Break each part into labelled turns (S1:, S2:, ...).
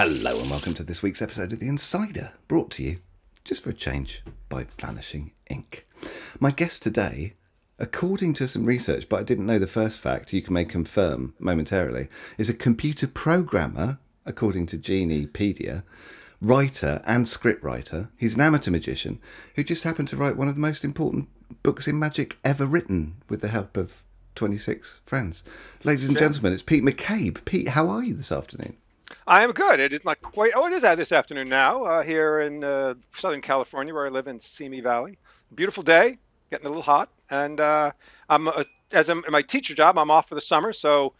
S1: Hello and welcome to this week's episode of The Insider, brought to you, just for a change, by Vanishing Ink. My guest today, according to some research, but I didn't know the first fact, you can may confirm momentarily, is a computer programmer, according to Geniepedia, writer and scriptwriter. He's an amateur magician who just happened to write one of the most important books in magic ever written with the help of 26 friends. Ladies and gentlemen, it's Pete McCabe. Pete, how are you this afternoon?
S2: I am good. It is not quite. Oh, it is out this afternoon now uh, here in uh, Southern California, where I live in Simi Valley. Beautiful day, getting a little hot, and uh, I'm uh, as I'm, my teacher job. I'm off for the summer, so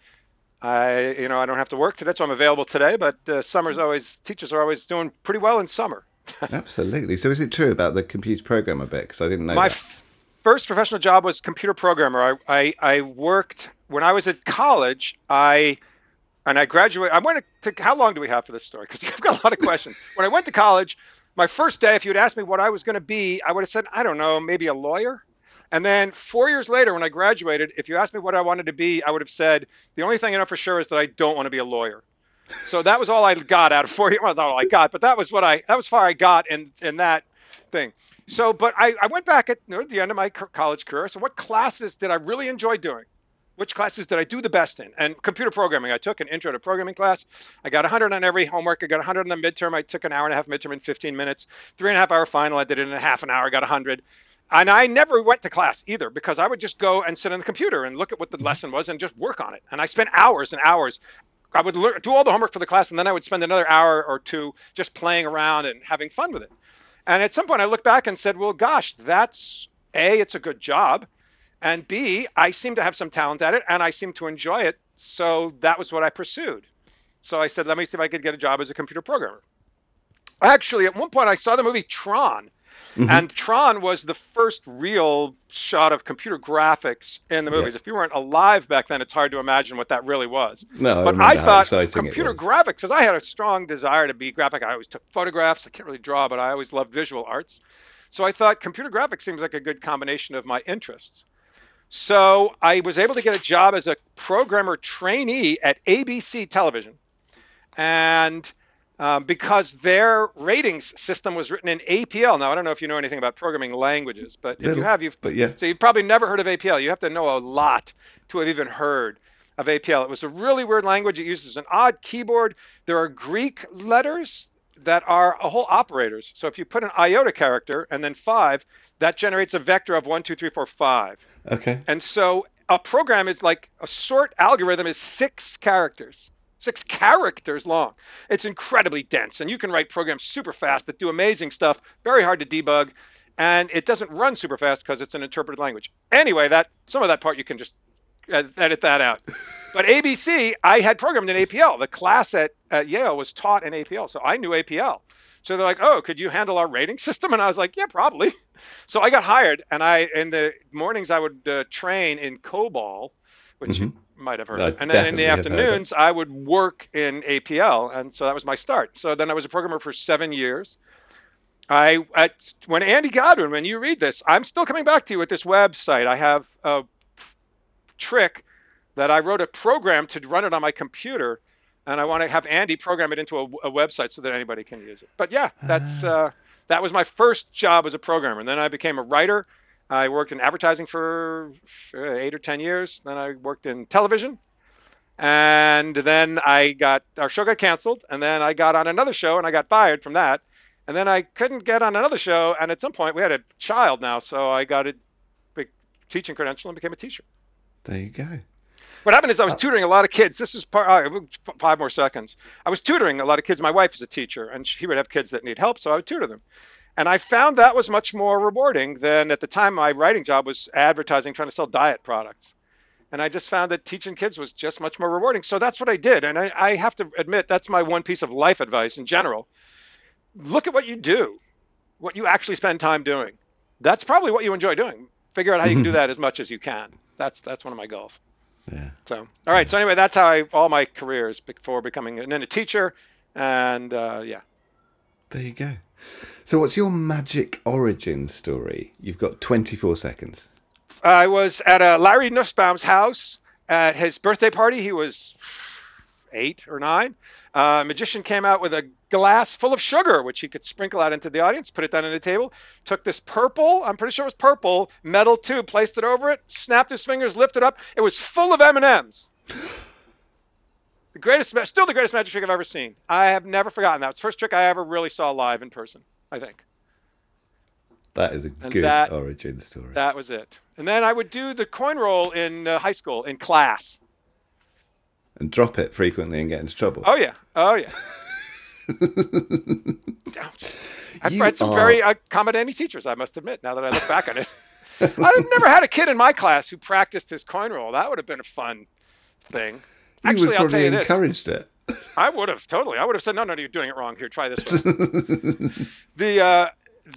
S2: I, you know, I don't have to work today, so I'm available today. But uh, summer's always teachers are always doing pretty well in summer.
S1: Absolutely. So, is it true about the computer programmer bit? Because I didn't know.
S2: My
S1: that.
S2: f- first professional job was computer programmer. I, I I worked when I was at college. I and I graduated. I went to. How long do we have for this story? Because I've got a lot of questions. when I went to college, my first day, if you had asked me what I was going to be, I would have said, I don't know, maybe a lawyer. And then four years later, when I graduated, if you asked me what I wanted to be, I would have said, the only thing I know for sure is that I don't want to be a lawyer. So that was all I got out of four years. Well, not all I got, but that was what I, that was far I got in, in that thing. So, but I, I went back at, you know, the end of my college career. So what classes did I really enjoy doing? Which classes did I do the best in? And computer programming, I took an intro to programming class. I got 100 on every homework. I got 100 on the midterm. I took an hour and a half midterm in 15 minutes. Three and a half hour final. I did it in a half an hour. I got 100. And I never went to class either because I would just go and sit on the computer and look at what the mm-hmm. lesson was and just work on it. And I spent hours and hours. I would learn, do all the homework for the class and then I would spend another hour or two just playing around and having fun with it. And at some point I looked back and said, well, gosh, that's A, it's a good job and B, I seem to have some talent at it and I seem to enjoy it. So that was what I pursued. So I said, let me see if I could get a job as a computer programmer. Actually, at one point, I saw the movie Tron. Mm-hmm. And Tron was the first real shot of computer graphics in the movies. Yeah. If you weren't alive back then, it's hard to imagine what that really was.
S1: No,
S2: but
S1: I,
S2: I thought computer graphics because I had a strong desire to be graphic. I always took photographs. I can't really draw, but I always loved visual arts. So I thought computer graphics seems like a good combination of my interests. So I was able to get a job as a programmer trainee at ABC Television. And um, because their ratings system was written in APL. Now, I don't know if you know anything about programming languages, but if you have, you've,
S1: but yeah.
S2: so you've probably never heard of APL. You have to know a lot to have even heard of APL. It was a really weird language. It uses an odd keyboard. There are Greek letters that are a whole operators. So if you put an iota character and then five, that generates a vector of one, two, three, four, five.
S1: Okay.
S2: And so a program is like a sort algorithm is six characters, six characters long. It's incredibly dense, and you can write programs super fast that do amazing stuff, very hard to debug, and it doesn't run super fast because it's an interpreted language. Anyway, that some of that part you can just edit that out. But ABC, I had programmed in APL. The class at, at Yale was taught in APL, so I knew APL. So they're like, "Oh, could you handle our rating system?" And I was like, "Yeah, probably." So I got hired, and I in the mornings I would uh, train in COBOL, which mm-hmm. you might have heard of, and then in the afternoons I would work in APL, and so that was my start. So then I was a programmer for seven years. I at when Andy Godwin, when you read this, I'm still coming back to you with this website. I have a trick that I wrote a program to run it on my computer, and I want to have Andy program it into a, a website so that anybody can use it. But yeah, that's. Uh, that was my first job as a programmer. And then I became a writer. I worked in advertising for eight or 10 years. Then I worked in television. And then I got, our show got canceled. And then I got on another show and I got fired from that. And then I couldn't get on another show. And at some point, we had a child now. So I got a teaching credential and became a teacher.
S1: There you go.
S2: What happened is I was uh, tutoring a lot of kids. This is part, uh, five more seconds. I was tutoring a lot of kids. My wife is a teacher, and she would have kids that need help, so I would tutor them. And I found that was much more rewarding than at the time my writing job was advertising, trying to sell diet products. And I just found that teaching kids was just much more rewarding. So that's what I did. And I, I have to admit, that's my one piece of life advice in general. Look at what you do, what you actually spend time doing. That's probably what you enjoy doing. Figure out how you can do that as much as you can. That's that's one of my goals.
S1: Yeah.
S2: So, all right. So anyway, that's how I all my careers before becoming and then a teacher, and uh, yeah.
S1: There you go. So, what's your magic origin story? You've got 24 seconds.
S2: I was at a Larry Nussbaum's house at his birthday party. He was eight or nine. Uh, magician came out with a glass full of sugar, which he could sprinkle out into the audience, put it down on the table. Took this purple, I'm pretty sure it was purple, metal tube, placed it over it, snapped his fingers, lifted up. It was full of M&Ms. The greatest, still the greatest magic trick I've ever seen. I have never forgotten that. It's the first trick I ever really saw live in person. I think.
S1: That is a
S2: And
S1: good
S2: that-
S1: origin story.
S2: That was it. And then I would do the coin roll in uh, high school in class.
S1: And drop it frequently and get into trouble.
S2: Oh yeah. Oh yeah. I've
S1: You
S2: had some
S1: are-
S2: very accommodating teachers, I must admit, now that I look back on it. I've never had a kid in my class who practiced his coin roll. That would have been a fun thing.
S1: you
S2: Actually,
S1: would
S2: I'll tell
S1: probably
S2: you this.
S1: encouraged it.
S2: I would have totally. I would have said, no, no, no you're doing it wrong. Here, try this one. the uh,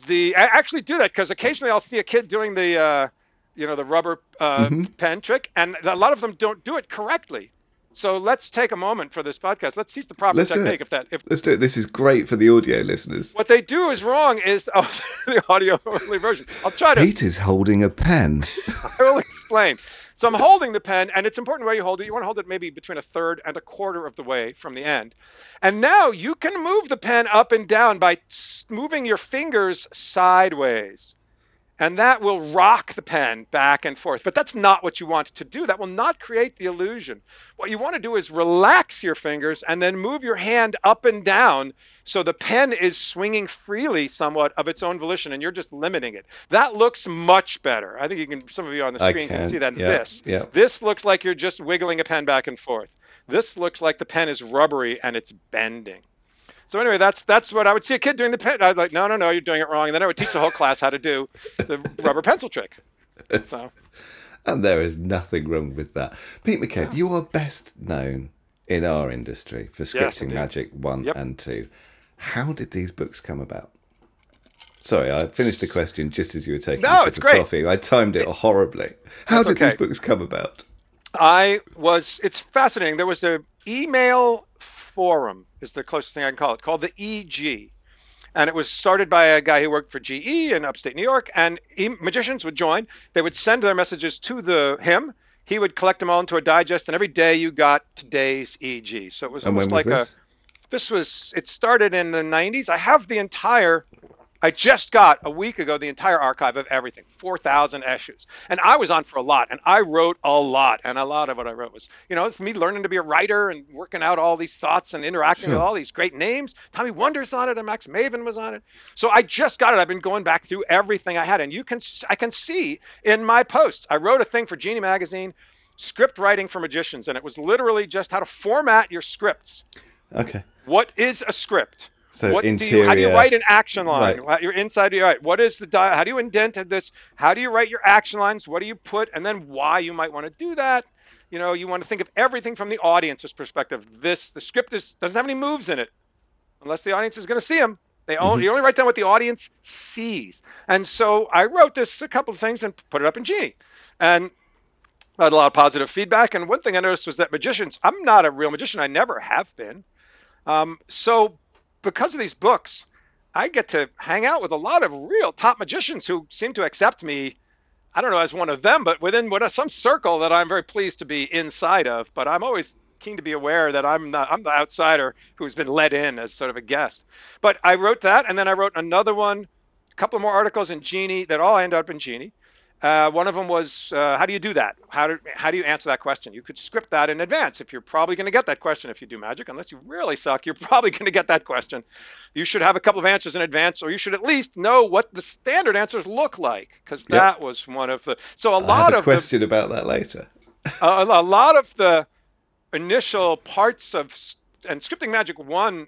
S2: the I actually do that because occasionally I'll see a kid doing the uh, you know the rubber uh,
S1: Mhm.
S2: pen trick, and a lot of them don't do it correctly. So let's take a moment for this podcast. Let's teach the proper
S1: Let's
S2: technique. If that if
S1: Let's do it. This is great for the audio listeners.
S2: what they do is wrong is oh, the audio only version. I'll try to.
S1: Peter's holding a pen.
S2: I will explain. So I'm holding the pen, and it's important where you hold it. You want to hold it maybe between a third and a quarter of the way from the end. And now you can move the pen up and down by moving your fingers sideways. And that will rock the pen back and forth. But that's not what you want to do. That will not create the illusion. What you want to do is relax your fingers and then move your hand up and down so the pen is swinging freely somewhat of its own volition and you're just limiting it. That looks much better. I think you can some of you on the screen can,
S1: can,
S2: see that
S1: yeah,
S2: this.
S1: yeah.
S2: This looks like you're just wiggling a pen back and forth. This looks like the pen is rubbery and it's bending. So anyway, that's that's what I would see a kid doing the pen. I'd like, no, no, no, you're doing it wrong. And then I would teach the whole class how to do the rubber pencil trick. So
S1: And there is nothing wrong with that. Pete McCabe, you are best known in our industry for scripting
S2: indeed.
S1: Magic 1
S2: Yep.
S1: and 2. How did these books come about? Sorry, I finished the question just as you were taking
S2: No,
S1: a sip
S2: it's
S1: of
S2: great.
S1: coffee. I timed it horribly. How
S2: That's
S1: did these books come about?
S2: I was. It's fascinating. There was an email forum is the closest thing I can call it called the EG, and it was started by a guy who worked for GE in upstate New York. And magicians would join. They would send their messages to the him. He would collect them all into a digest, and every day you got today's EG. So it was
S1: And
S2: almost
S1: was
S2: like
S1: this?
S2: a. This was. It started in the 90s. I have the entire. I just got a week ago the entire archive of everything, 4,000 issues. And I was on for a lot, and I wrote a lot. And a lot of what I wrote was, you know, it's me learning to be a writer and working out all these thoughts and interacting with all these great names. Tommy Wonder's on it, and Max Maven was on it. So I just got it. I've been going back through everything I had, and you can, I can see in my posts. I wrote a thing for Genii Magazine, script writing for magicians, and it was literally just how to format your scripts.
S1: Okay.
S2: What is a script?
S1: So
S2: what
S1: interior.
S2: do you how do you write an action line?
S1: Right.
S2: Your inside you write what is the di- how do you indent this? How do you write your action lines? What do you put? And then why you might want to do that? You know you want to think of everything from the audience's perspective. This the script is doesn't have any moves in it unless the audience is going to see them they only, you only write down what the audience sees. And so i wrote this a couple of things and put it up in Genii. And I had a lot of positive feedback. And one thing i noticed was that magicians i'm not a real magician. I never have been. Um, so because of these books, I get to hang out with a lot of real top magicians who seem to accept me. I don't know as one of them, but within what some circle that I'm very pleased to be inside of. But I'm always keen to be aware that I'm not I'm the outsider who's been let in as sort of a guest. But I wrote that, and then I wrote another one, a couple more articles in Genii that all end up in Genii. Uh, one of them was uh, how do you do that? How do how do you answer that question? You could script that in advance if you're probably going to get that question if you do magic. Unless you really suck, you're probably going to get that question. You should have a couple of answers in advance, or you should at least know what the standard answers look like, because
S1: Yep.
S2: that was one of the. So a
S1: I
S2: lot
S1: have a
S2: of the
S1: question about that later.
S2: a, a lot of the initial parts of and scripting magic 1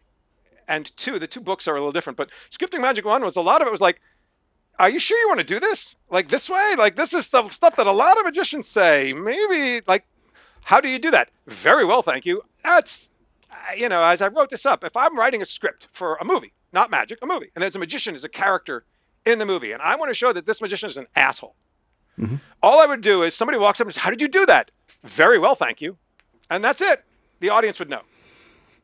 S2: and 2 the two books are a little different but scripting magic 1 was a lot of it was like are you sure you want to do this like this way like this is stuff stuff that a lot of magicians say maybe like how do you do that very well thank you that's you know as i wrote this up if i'm writing a script for a movie not magic a movie and there's a magician is a character in the movie and i want to show that this magician is an asshole
S1: Mhm.
S2: all I would do is somebody walks up and says, How did you do that? Very well, thank you. And that's it. The audience would know.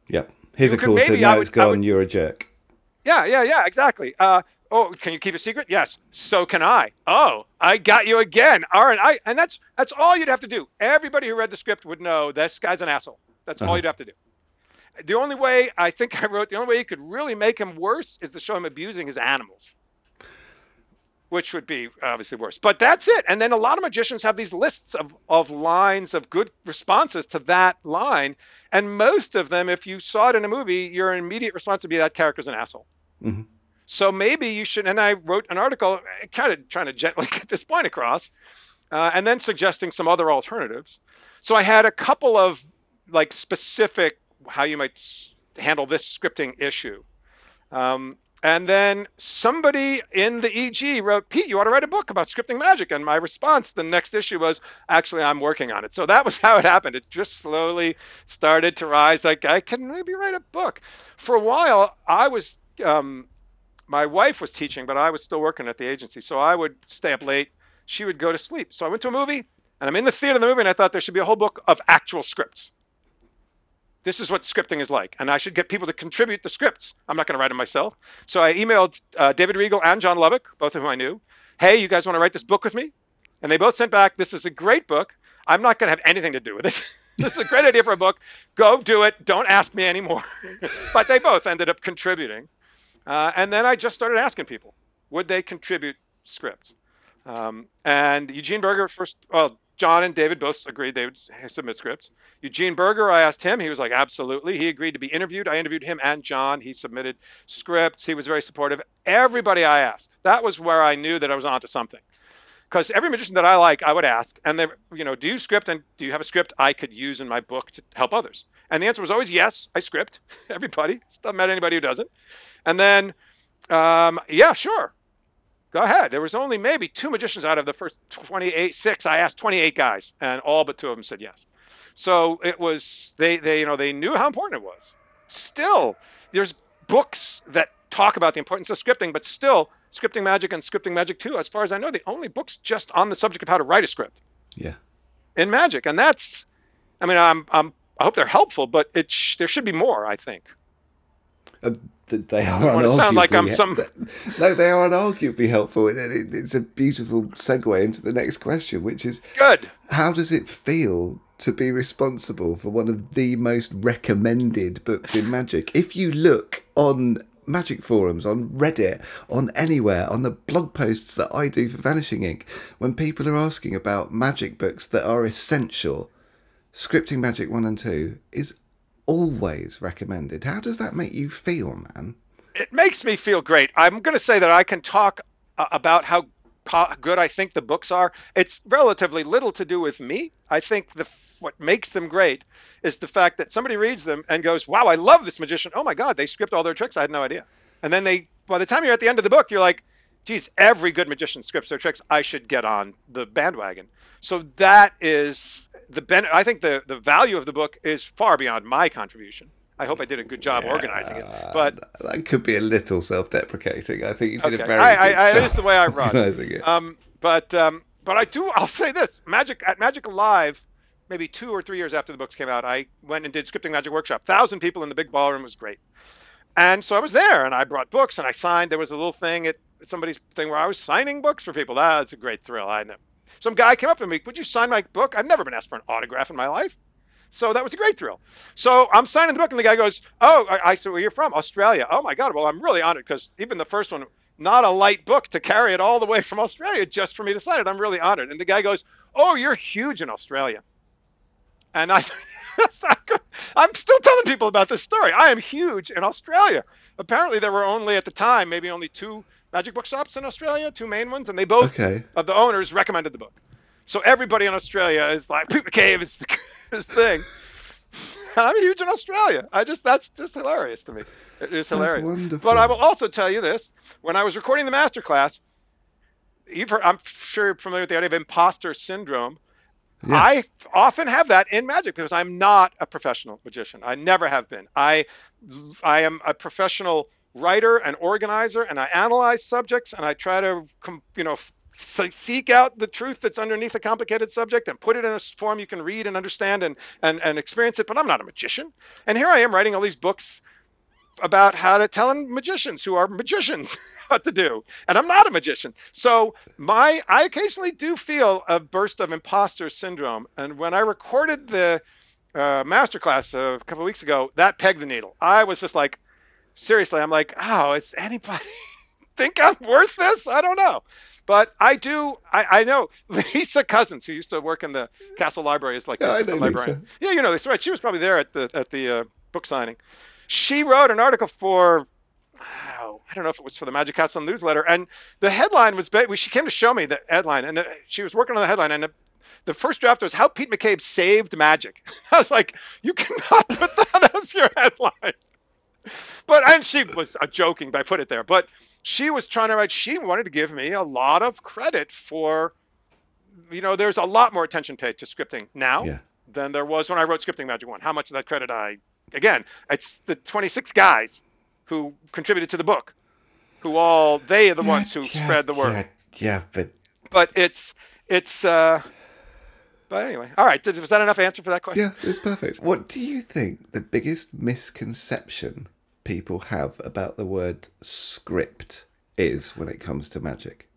S1: Yep. Here's
S2: You
S1: a cool
S2: maybe
S1: Now
S2: would-
S1: it's gone.
S2: would-
S1: You're a jerk.
S2: Yeah, yeah, yeah, exactly. Uh, oh, can you keep a secret? Yes. So can I. Oh, I got you again. All right. I, and that's that's all you'd have to do. Everybody who read the script would know this guy's an asshole. That's all
S1: Uh-huh.
S2: you'd have to do. the only way I think I wrote the only way you could really make him worse is to show him abusing his animals, which would be obviously worse. But that's it. And then a lot of magicians have these lists of, of lines of good responses to that line. And most of them, if you saw it in a movie, your immediate response would be that character's an asshole.
S1: Mm-hmm.
S2: So maybe you should. And I wrote an article kind of trying to gently get this point across uh, and then suggesting some other alternatives. So I had a couple of like specific how you might handle this scripting issue. Um, and then somebody in the EG wrote, Pete, you ought to write a book about scripting magic. And my response, the next issue was, actually, I'm working on it. So that was how it happened. It just slowly started to rise. Like, I can maybe write a book. For a while, I was, um, my wife was teaching, but I was still working at the agency. So I would stay up late. She would go to sleep. So I went to a movie, and I'm in the theater of the movie, and I thought there should be a whole book of actual scripts this is what scripting is like, and I should get people to contribute the scripts. I'm not going to write them myself. So I emailed uh, David Regal and John Lovick, both of whom I knew. Hey, you guys want to write this book with me? And they both sent back, this is a great book. I'm not going to have anything to do with it. this is a great idea for a book. Go do it. Don't ask me anymore. but they both ended up contributing. Uh, and then I just started asking people, would they contribute scripts? Um, and Eugene Burger first, well, John and David both agreed they would submit scripts. Eugene Burger, I asked him. He was like, absolutely. He agreed to be interviewed. I interviewed him and John. He submitted scripts. He was very supportive. Everybody I asked, that was where I knew that I was onto something. Because every magician that I like, I would ask, and they, you know, do you script and do you have a script I could use in my book to help others? And the answer was always yes. I script. Everybody. Doesn't met anybody who doesn't. And then, um, yeah, sure. Go ahead. There was only maybe two magicians out of the first 28, six. I asked 28 guys, and all but two of them said yes. So it was they they you know they knew how important it was. Still, there's books that talk about the importance of scripting, but still, scripting magic and scripting magic 2, as far as I know, the only books just on the subject of how to write a script.
S1: Yeah.
S2: In magic, and that's, I mean, I'm I'm I hope they're helpful, but it sh- there should be more. I think.
S1: Uh, they are.
S2: I want to sound like I'm some.
S1: No, they are unarguably helpful. It, it, it's a beautiful segue into the next question, which is
S2: good.
S1: How does it feel to be responsible for one of the most recommended books in magic? If you look on magic forums, on Reddit, on anywhere, on the blog posts that I do for Vanishing Ink, when people are asking about magic books that are essential, Scripting Magic 1 and 2 is always recommended. How does that make you feel, man?
S2: It makes me feel great. I'm going to say that I can talk uh, about how good I think the books are. It's relatively little to do with me. I think the what makes them great is the fact that somebody reads them and goes, "Wow, I love this magician. Oh my God, they script all their tricks. I had no idea." And then they, by the time you're at the end of the book, you're like, "Geez, every good magician scripts their tricks. I should get on the bandwagon." So that is the ben- I think the the value of the book is far beyond my contribution. I hope I did a good job yeah, organizing it, but
S1: that could be a little self-deprecating. I think you did okay. a very
S2: I,
S1: good I,
S2: job. It is the way I run. um, but um, but I do. I'll say this: Magic at Magic Alive, maybe two or three years after the books came out, I went and did scripting magic workshop. Thousand people in the big ballroom was great, and so I was there and I brought books and I signed. There was a little thing at somebody's thing where I was signing books for people. That's a great thrill. I know some guy came up to me, would you sign my book? I've never been asked for an autograph in my life. So that was a great thrill. So I'm signing the book, and the guy goes, "Oh," I, I said, "Where you're from? Australia." Oh my God! Well, I'm really honored because even the first one, not a light book to carry it all the way from Australia just for me to sign it. I'm really honored. And the guy goes, "Oh, you're huge in Australia." And I, I'm still telling people about this story. I am huge in Australia. Apparently, there were only at the time maybe only two magic book shops in Australia, two main ones, and they both
S1: okay.
S2: of the owners recommended the book. So everybody in Australia is like, Pete McCabe is the this thing. I'm huge in Australia. I just that's just hilarious to me. It is hilarious.
S1: That's wonderful.
S2: But I will also tell you this: when I was recording the master class, you've heard, I'm sure you're familiar with the idea of imposter syndrome. Yeah. I often have that in magic because I'm not a professional magician. I never have been. I I am a professional writer and organizer, and I analyze subjects and I try to, you know, seek out the truth that's underneath a complicated subject and put it in a form you can read and understand and, and, and experience it. But I'm not a magician. And here I am writing all these books about how to tell magicians who are magicians what to do. And I'm not a magician. So my I occasionally do feel a burst of imposter syndrome. And when I recorded the uh, master class a couple of weeks ago, that pegged the needle. I was just like, seriously, I'm like, oh, is anybody think I'm worth this? I don't know. But I do. I, I know Lisa Cousins, who used to work in the Castle Library, is like
S1: Yeah,
S2: the librarian.
S1: Lisa.
S2: Yeah, you know, that's right. She was probably there at the at the uh, book signing. She wrote an article for. I don't know if it was for the Magic Castle newsletter, and the headline was. She came to show me the headline, and uh, she was working on the headline, and the, the first draft was how Pete McCabe saved Magic. I was like, you cannot put that as your headline. But and she was uh, joking, but I put it there. But she was trying to write. She wanted to give me a lot of credit for, you know, there's a lot more attention paid to scripting now
S1: Yeah.
S2: than there was when I wrote Scripting Magic One. How much of that credit I, again, it's the 26 guys who contributed to the book, who all they are the ones who
S1: Yeah,
S2: spread the word.
S1: Yeah, yeah, but
S2: But it's it's. uh But anyway, all right. Was that enough answer for that question?
S1: yeah, it's perfect. What do you think the biggest misconception people have about the word script is when it comes to magic?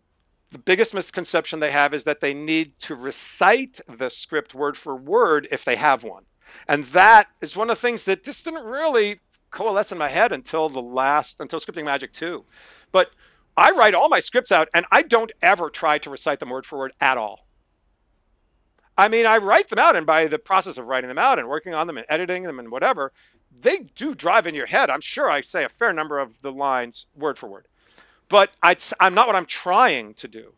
S2: the biggest misconception they have is that they need to recite the script word for word if they have one. And that is one of the things that just didn't really coalesce in my head until the last, until Scripting Magic 2. But I write all my scripts out and I don't ever try to recite them word for word at all. I mean, I write them out, and by the process of writing them out and working on them and editing them and whatever, they do drive in your head. I'm sure I say a fair number of the lines word for word but I, I'm not what I'm trying to do.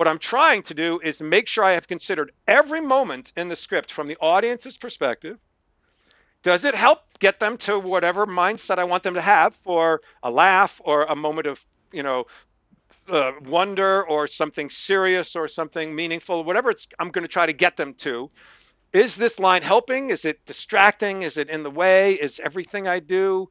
S2: What I'm trying to do is make sure I have considered every moment in the script from the audience's perspective. Does it help get them to whatever mindset I want them to have for a laugh or a moment of, you know, uh, wonder or something serious or something meaningful, whatever it's I'm going to try to get them to. Is this line helping? Is it distracting? Is it in the way? Is everything I do?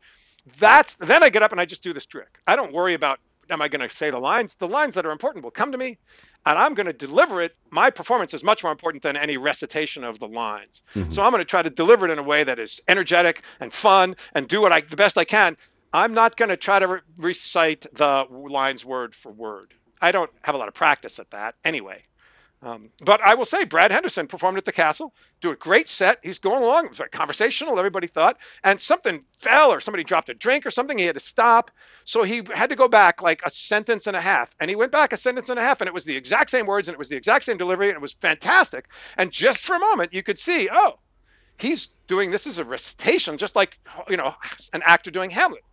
S2: That's then I get up and I just do this trick. I don't worry about am I going to say the lines? The lines that are important will come to me, and I'm going to deliver it. My performance is much more important than any recitation of the lines. Mm-hmm. So I'm going to try to deliver it in a way that is energetic and fun and do what I the best I can. I'm not going to try to re- recite the lines word for word. I don't have a lot of practice at that anyway. Um, but I will say, Brad Henderson performed at the castle, do a great set. He's going along. It was very conversational, everybody thought. And something fell, or somebody dropped a drink, or something. He had to stop. So he had to go back like a sentence and a half. And he went back a sentence and a half, and it was the exact same words, and it was the exact same delivery, and it was fantastic. And just for a moment, you could see, oh, he's doing this as a recitation, just like, you know, an actor doing Hamlet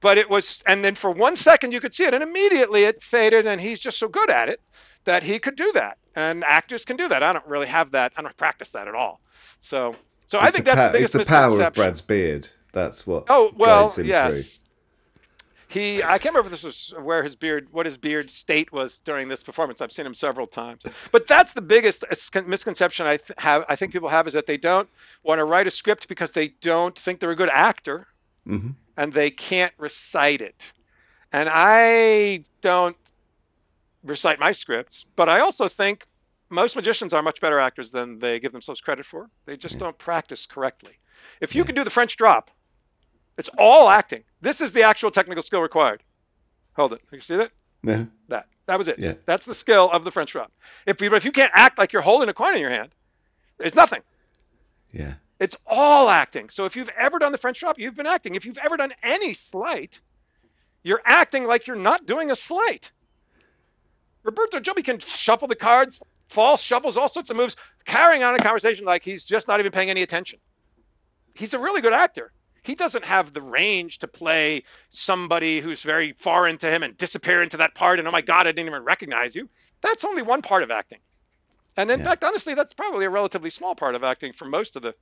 S2: but it was and then for one second you could see it and immediately it faded and he's just so good at it that he could do that and actors can do that i don't really have that i don't practice that at all so so i think that's
S1: pow-
S2: the biggest
S1: it's the power of. Brad's beard. That's what.
S2: oh well yes he i can't remember if this was where his beard what his beard state was during this performance i've seen him several times but that's the biggest misconception i th- have i think people have is that they don't want to write a script because they don't think they're a good actor
S1: through. hmm
S2: and they can't recite it. And I don't recite my scripts, but I also think most magicians are much better actors than they give themselves credit for. They just don't practice correctly. If you
S1: Yeah.
S2: can do the French drop, it's all acting. This is the actual technical skill required. Hold it. You see that?
S1: No.
S2: That. That was it.
S1: Yeah.
S2: That's the skill of the French drop. If you, if you can't act like you're holding a coin in your hand, it's nothing.
S1: Yeah.
S2: It's all acting. So if you've ever done the French drop, you've been acting. If you've ever done any sleight, you're acting like you're not doing a sleight. Roberto Giobbi can shuffle the cards, false shuffles, all sorts of moves, carrying on a conversation like he's just not even paying any attention. He's a really good actor. He doesn't have the range to play somebody who's very foreign to him and disappear into that part and oh my god, I didn't even recognize you. That's only one part of acting. And in
S1: Yeah.
S2: fact, honestly, that's probably a relatively small part of acting for most of the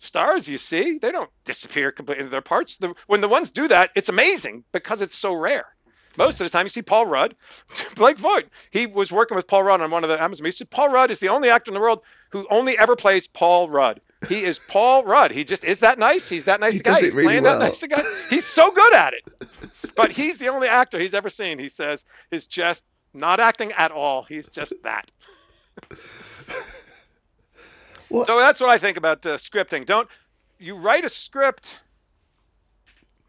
S2: stars you see. They don't disappear completely into their parts. The, when the ones do that, it's amazing because it's so rare. Most of the time, you see Paul Rudd, Blake Vogt. He was working with Paul Rudd on one of the Amazon. He said Paul Rudd is the only actor in the world who only ever plays Paul Rudd. He is Paul Rudd. He just is that nice. He's that nice
S1: He
S2: guy. He's
S1: really
S2: playing
S1: well.
S2: that nice guy. He's so good at it. But he's the only actor he's ever seen. He says is just not acting at all. He's just that.
S1: What-
S2: So that's what I think about uh, scripting. Don't you write a script?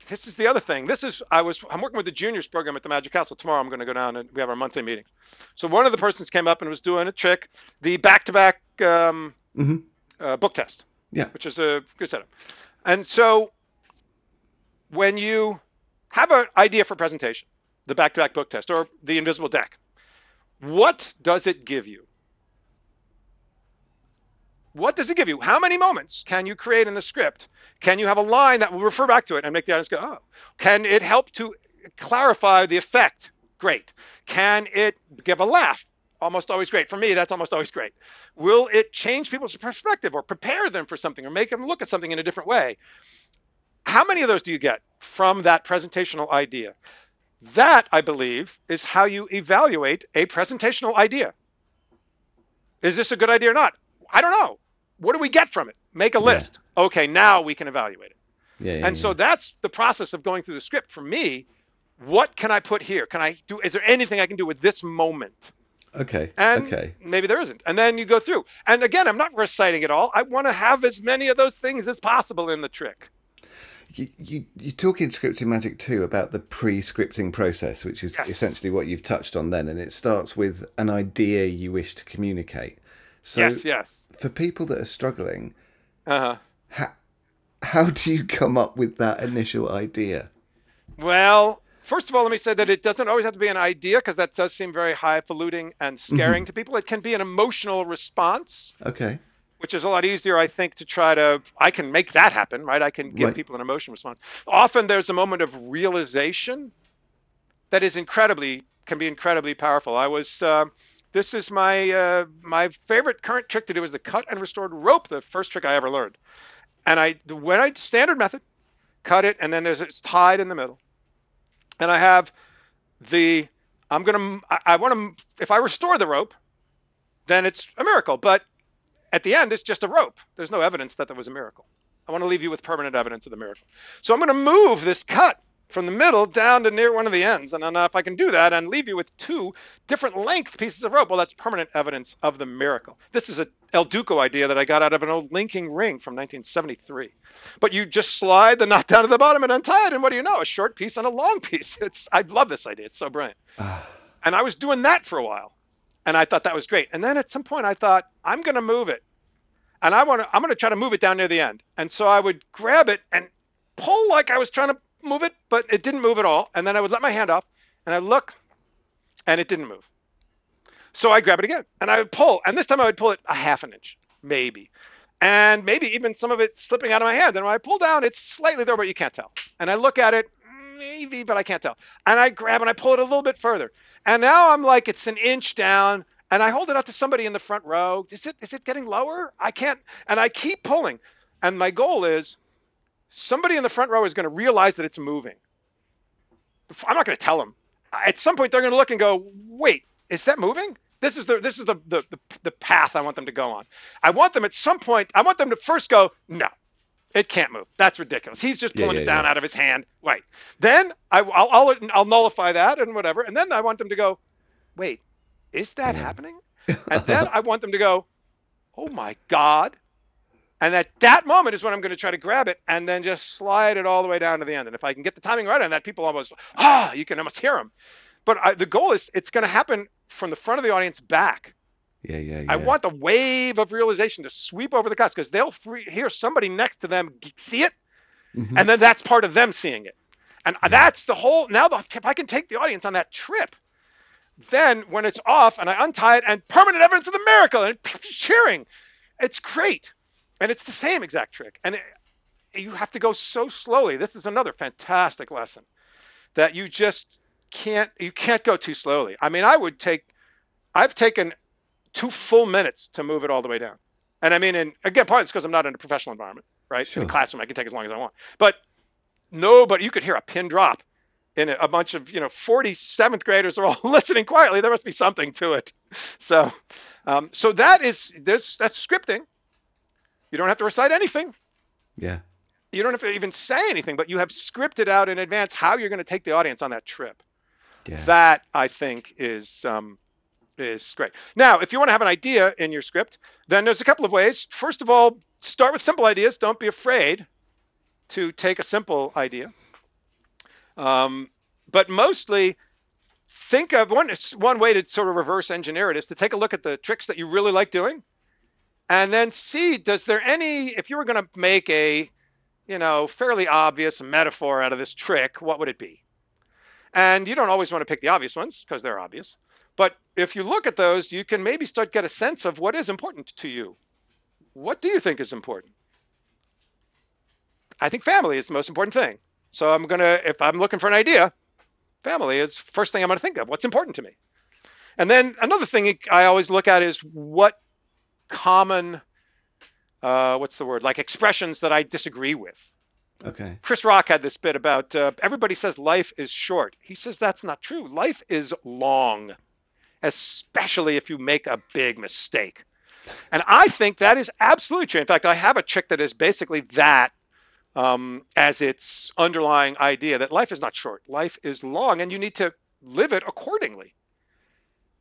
S2: This is the other thing. This is I was I'm working with the juniors program at the Magic Castle tomorrow. I'm going to go down and we have our monthly meetings. So one of the persons came up and was doing a trick, the back-to-back um,
S1: Mhm.
S2: uh, book test.
S1: Yeah.
S2: which is a good setup. And so when you have an idea for presentation, the back-to-back book test or the invisible deck, what does it give you? What does it give you? How many moments can you create in the script? Can you have a line that will refer back to it and make the audience go, oh? Can it help to clarify the effect? Great. Can it give a laugh? Almost always great. For me, that's almost always great. Will it change people's perspective or prepare them for something or make them look at something in a different way? How many of those do you get from that presentational idea? That, I believe, is how you evaluate a presentational idea. Is this a good idea or not? I don't know. What do we get from it? Make a
S1: Yeah.
S2: list. Okay, now we can evaluate it.
S1: Yeah. yeah
S2: And so
S1: yeah.
S2: that's the process of going through the script. For me, what can I put here? Can I do? Is there anything I can do with this moment?
S1: Okay.
S2: And
S1: okay.
S2: maybe there isn't. And then you go through. And again, I'm not reciting it all. I want to have as many of those things as possible in the trick.
S1: You, you you talk in scripting magic too about the pre-scripting process, which is
S2: Yes.
S1: essentially what you've touched on then, and it starts with an idea you wish to communicate. So
S2: yes, yes.
S1: for people that are struggling,
S2: Uh-huh.
S1: how, how do you come up with that initial idea?
S2: Well, first of all, let me say that it doesn't always have to be an idea because that does seem very highfalutin and scaring to people. It can be an emotional response.
S1: Okay.
S2: which is a lot easier, I think, to try to. I can make that happen, right? I can give
S1: Right.
S2: people an emotion response. Often there's a moment of realization that is incredibly can be incredibly powerful. I was. Uh, this is my uh, my favorite current trick to do is the cut and restored rope. The first trick I ever learned, and I when I standard method, cut it, and then there's it's tied in the middle, and I have the I'm gonna I, I want to if I restore the rope, then it's a miracle. But at the end, it's just a rope. There's no evidence that there was a miracle. I want to leave you with permanent evidence of the miracle. So I'm going to move this cut from the middle down to near one of the ends. And then uh, if I can do that and leave you with two different length pieces of rope, well, that's permanent evidence of the miracle. This is a El Duco idea that I got out of an old linking ring from 1973. But you just slide the knot down to the bottom and untie it, and what do you know? A short piece and a long piece. It's I love this idea. It's so brilliant.
S1: Ah,
S2: And I was doing that for a while. And I thought that was great. And then at some point I thought, I'm gonna move it. And I wanna I'm gonna try to move it down near the end. And so I would grab it and pull like I was trying to move it, but it didn't move at all. And then I would let my hand off and I look and it didn't move. So I grab it again and I would pull. And this time I would pull it a half an inch, maybe. And maybe even some of it slipping out of my hand. And when I pull down, it's slightly there, but you can't tell. And I look at it, maybe, but I can't tell. And I grab and I pull it a little bit further. And now I'm like, it's an inch down. And I hold it out to somebody in the front row. Is it is it getting lower? I can't. And I keep pulling. And my goal is somebody in the front row is going to realize that it's moving. I'm not going to tell them. At some point, they're going to look and go, "Wait, is that moving?" This is the this is the, the the the path I want them to go on. I want them at some point. I want them to first go, "No, it can't move. That's ridiculous. He's just pulling
S1: yeah,
S2: it down
S1: yeah.
S2: out of his hand." Wait. Then I, I'll, I'll I'll nullify that and whatever. And then I want them to go, "Wait, is that happening?" And then I want them to go, "Oh my God!" And at that moment is when I'm going to try to grab it and then just slide it all the way down to the end. And if I can get the timing right on that, people almost ah, you can almost hear them. But I, the goal is it's going to happen from the front of the audience back.
S1: yeah, yeah, yeah.
S2: I want the wave of realization to sweep over the cuts because they'll free, hear somebody next to them see it,
S1: Mhm.
S2: and then that's part of them seeing it. And
S1: Yeah.
S2: that's the whole. Now, the, if I can take the audience on that trip, then when it's off and I untie it and permanent evidence of the miracle and cheering, it's great. And it's the same exact trick. And it, you have to go so slowly. This is another fantastic lesson that you just can't you can't go too slowly. I mean, I would take I've taken two full minutes to move it all the way down. And I mean, and again, part of it's because I'm not in a professional environment, right? In
S1: Sure.
S2: the classroom, I can take as long as I want. But no, but you could hear a pin drop in a, a bunch of, you know, 47th graders are all listening quietly. There must be something to it. So, um, so that is, there's, that's scripting. You don't have to recite anything.
S1: yeah.
S2: You don't have to even say anything, but you have scripted out in advance how you're going to take the audience on that trip.
S1: Yeah.
S2: That I think is um, is great. Now, if you want to have an idea in your script, then there's a couple of ways. First of all, start with simple ideas. Don't be afraid to take a simple idea. Um, but mostly, think of one one way to sort of reverse engineer it is to take a look at the tricks that you really like doing, and then see does there any if you were going to make a you know fairly obvious metaphor out of this trick what would it be? And you don't always want to pick the obvious ones because they're obvious. But if you look at those you can maybe start get a sense of what is important to you. What do you think is important? I think family is the most important thing. So i'm going to if i'm looking for an idea family is first thing i'm going to think of what's important to me. And then another thing i always look at is what common uh, what's the word like expressions that I disagree with.
S1: Okay.
S2: Chris Rock had this bit about uh, everybody says life is short. He says that's not true. Life is long, especially if you make a big mistake. And I think that is absolutely true. In fact, I have a chick that is basically that um, as its underlying idea that life is not short, life is long, and you need to live it accordingly.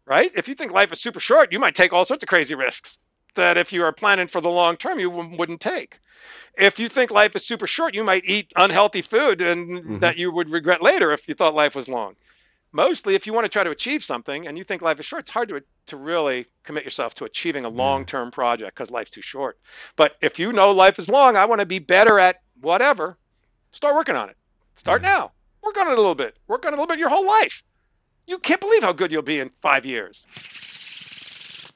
S2: Right? If you think life is super short, you might take all sorts of crazy risks that if you are planning for the long term, you wouldn't take. If you think life is super short, you might eat unhealthy food and mm-hmm. that you would regret later if you thought life was long. Mostly, if you want to try to achieve something and you think life is short, it's hard to, to really commit yourself to achieving a long term project because life's too short. But if you know life is long, I want to be better at whatever, start working on it. Start yeah. now. Work on it a little bit. Work on it a little bit your whole life. You can't believe how good you'll be in five years.